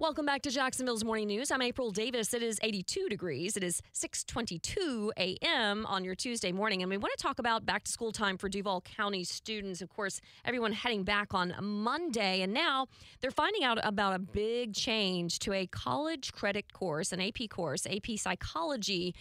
Welcome back to Jacksonville's Morning News. I'm April Davis. It is 82 degrees. It is 6:22 a.m. on your Tuesday morning, and we want to talk about back to school time for Duval County students. Of course, everyone heading back on Monday, and now they're finding out about a big change to a college credit course, an AP course, AP Psychology.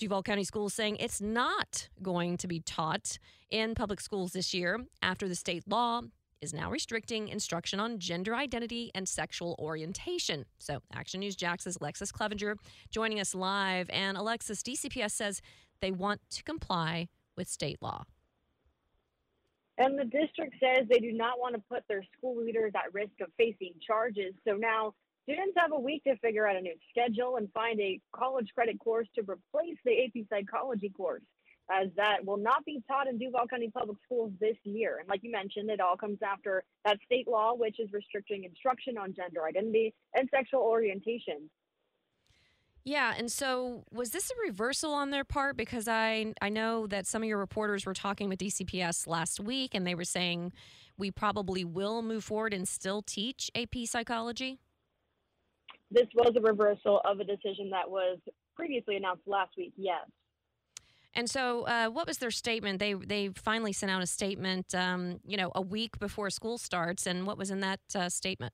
Duval County Schools saying it's not going to be taught in public schools this year after the state law is now restricting instruction on gender identity and sexual orientation. So, Action News Jax's Alexus Cleavenger joining us live. And Alexus, DCPS says they want to comply with state law. And the district says they do not want to put their school leaders at risk of facing charges. So now students have a week to figure out a new schedule and find a college credit course to replace the AP psychology course as that will not be taught in Duval County Public Schools this year. And like you mentioned, it all comes after that state law, which is restricting instruction on gender identity and sexual orientation. Yeah, and so was this a reversal on their part? Because I I know that some of your reporters were talking with DCPS last week, and they were saying we probably will move forward and still teach AP psychology. This was a reversal of a decision that was previously announced last week. Yes. And so, uh, what was their statement? They they finally sent out a statement, um, you know, a week before school starts. And what was in that uh, statement?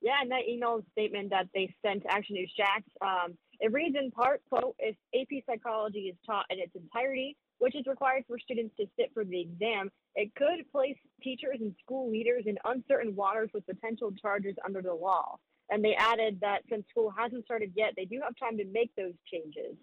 Yeah, in that email statement that they sent to Action News Jax, um, it reads in part, quote, if AP psychology is taught in its entirety, which is required for students to sit for the exam, it could place teachers and school leaders in uncertain waters with potential charges under the law. And they added that since school hasn't started yet, they do have time to make those changes.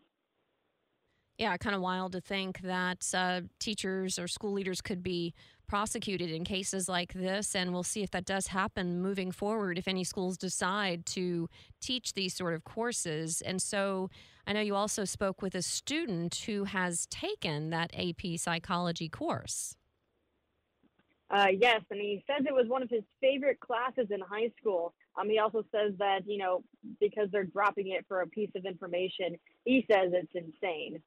Yeah, kind of wild to think that uh, teachers or school leaders could be prosecuted in cases like this. And we'll see if that does happen moving forward if any schools decide to teach these sort of courses. And so I know you also spoke with a student who has taken that AP psychology course. Uh, yes, and he says it was one of his favorite classes in high school. Um, he also says that, you know, because they're dropping it for a piece of information, he says it's insane.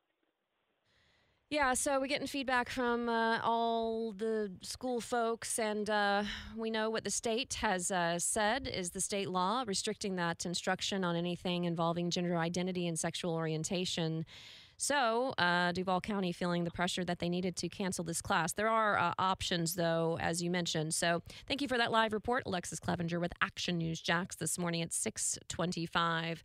Yeah, so we're getting feedback from uh, all the school folks, and uh, we know what the state has uh, said is the state law restricting that instruction on anything involving gender identity and sexual orientation. So, uh, Duval County feeling the pressure that they needed to cancel this class. There are uh, options, though, as you mentioned. So, thank you for that live report, Alexus Cleavenger with Action News Jax this morning at 625.